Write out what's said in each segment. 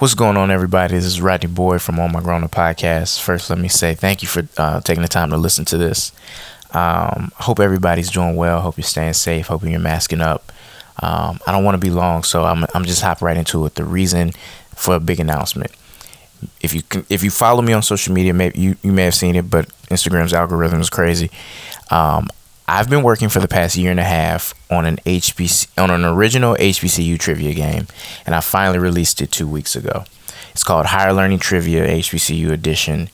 What's going on, everybody? This is Rodney Boyd from On My Grown Up Podcast. First, let me say thank you for uh, taking the time to listen to this. Um, hope everybody's doing well. Hope you're staying safe. Hope you're masking up. Um, I don't want to be long, so I'm, I'm just hop right into it. The reason for a big announcement. If you can, if you follow me on social media, maybe you, you may have seen it, but Instagram's algorithm is crazy. Um, I've been working for the past year and a half on an HBC on an original HBCU trivia game, and I finally released it two weeks ago. It's called Higher Learning Trivia HBCU Edition.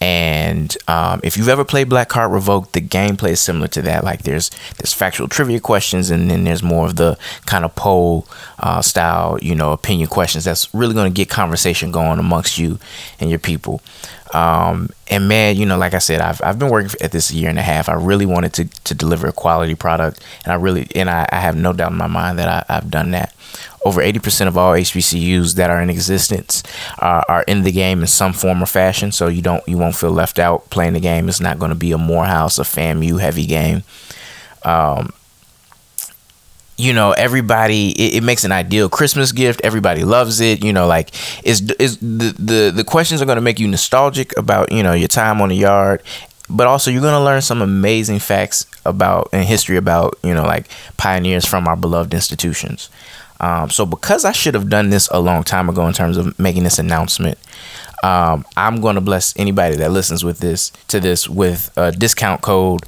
And um, if you've ever played Black Card Revoked, the gameplay is similar to that. Like there's there's factual trivia questions, and then there's more of the kind of poll uh, style, you know, opinion questions. That's really going to get conversation going amongst you and your people. Um, and man, you know, like I said, I've, I've been working at this a year and a half. I really wanted to, to deliver a quality product, and I really and I, I have no doubt in my mind that I, I've done that. Over 80% of all HBCUs that are in existence uh, are in the game in some form or fashion. So you don't you won't feel left out playing the game. It's not going to be a Morehouse, a FAMU heavy game. Um, you know everybody it, it, makes an ideal christmas gift. Everybody loves it you know like is is the, the the questions are going to make you nostalgic about you know your time on the yard but also you're going to learn some amazing facts about and history about you know like pioneers from our beloved institutions. Um, so because i should have done this a long time ago in terms of making this announcement um, i'm going to bless anybody that listens with this to this with a discount code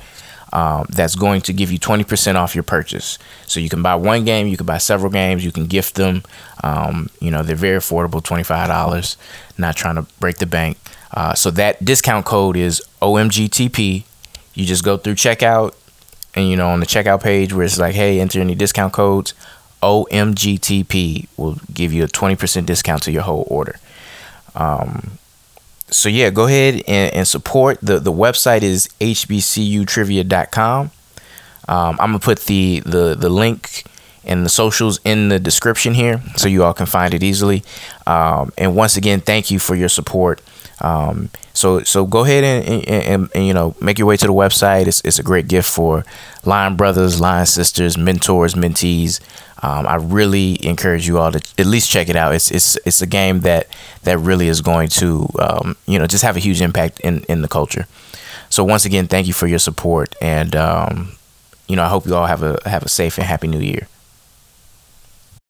um, that's going to give you 20% off your purchase. So you can buy one game, you can buy several games, you can gift them. Um, you know, they're very affordable $25, not trying to break the bank. Uh, so that discount code is OMGTP. You just go through checkout, and you know, on the checkout page where it's like, hey, enter any discount codes, OMGTP will give you a 20% discount to your whole order. Um, so yeah, go ahead and, and, support. The the website is hbcutrivia.com. Um, I'm gonna put the, the the link and the socials in the description here, so you all can find it easily. Um, and once again, thank you for your support. Um, so so go ahead and, and, and, and, you know make your way to the website. It's, it's a great gift for line brothers, line sisters, mentors, mentees. Um, I really encourage you all to at least check it out. It's it's it's a game that that really is going to um, you know just have a huge impact in in the culture. So once again, thank you for your support, and um, you know I hope you all have a have a safe and happy New Year.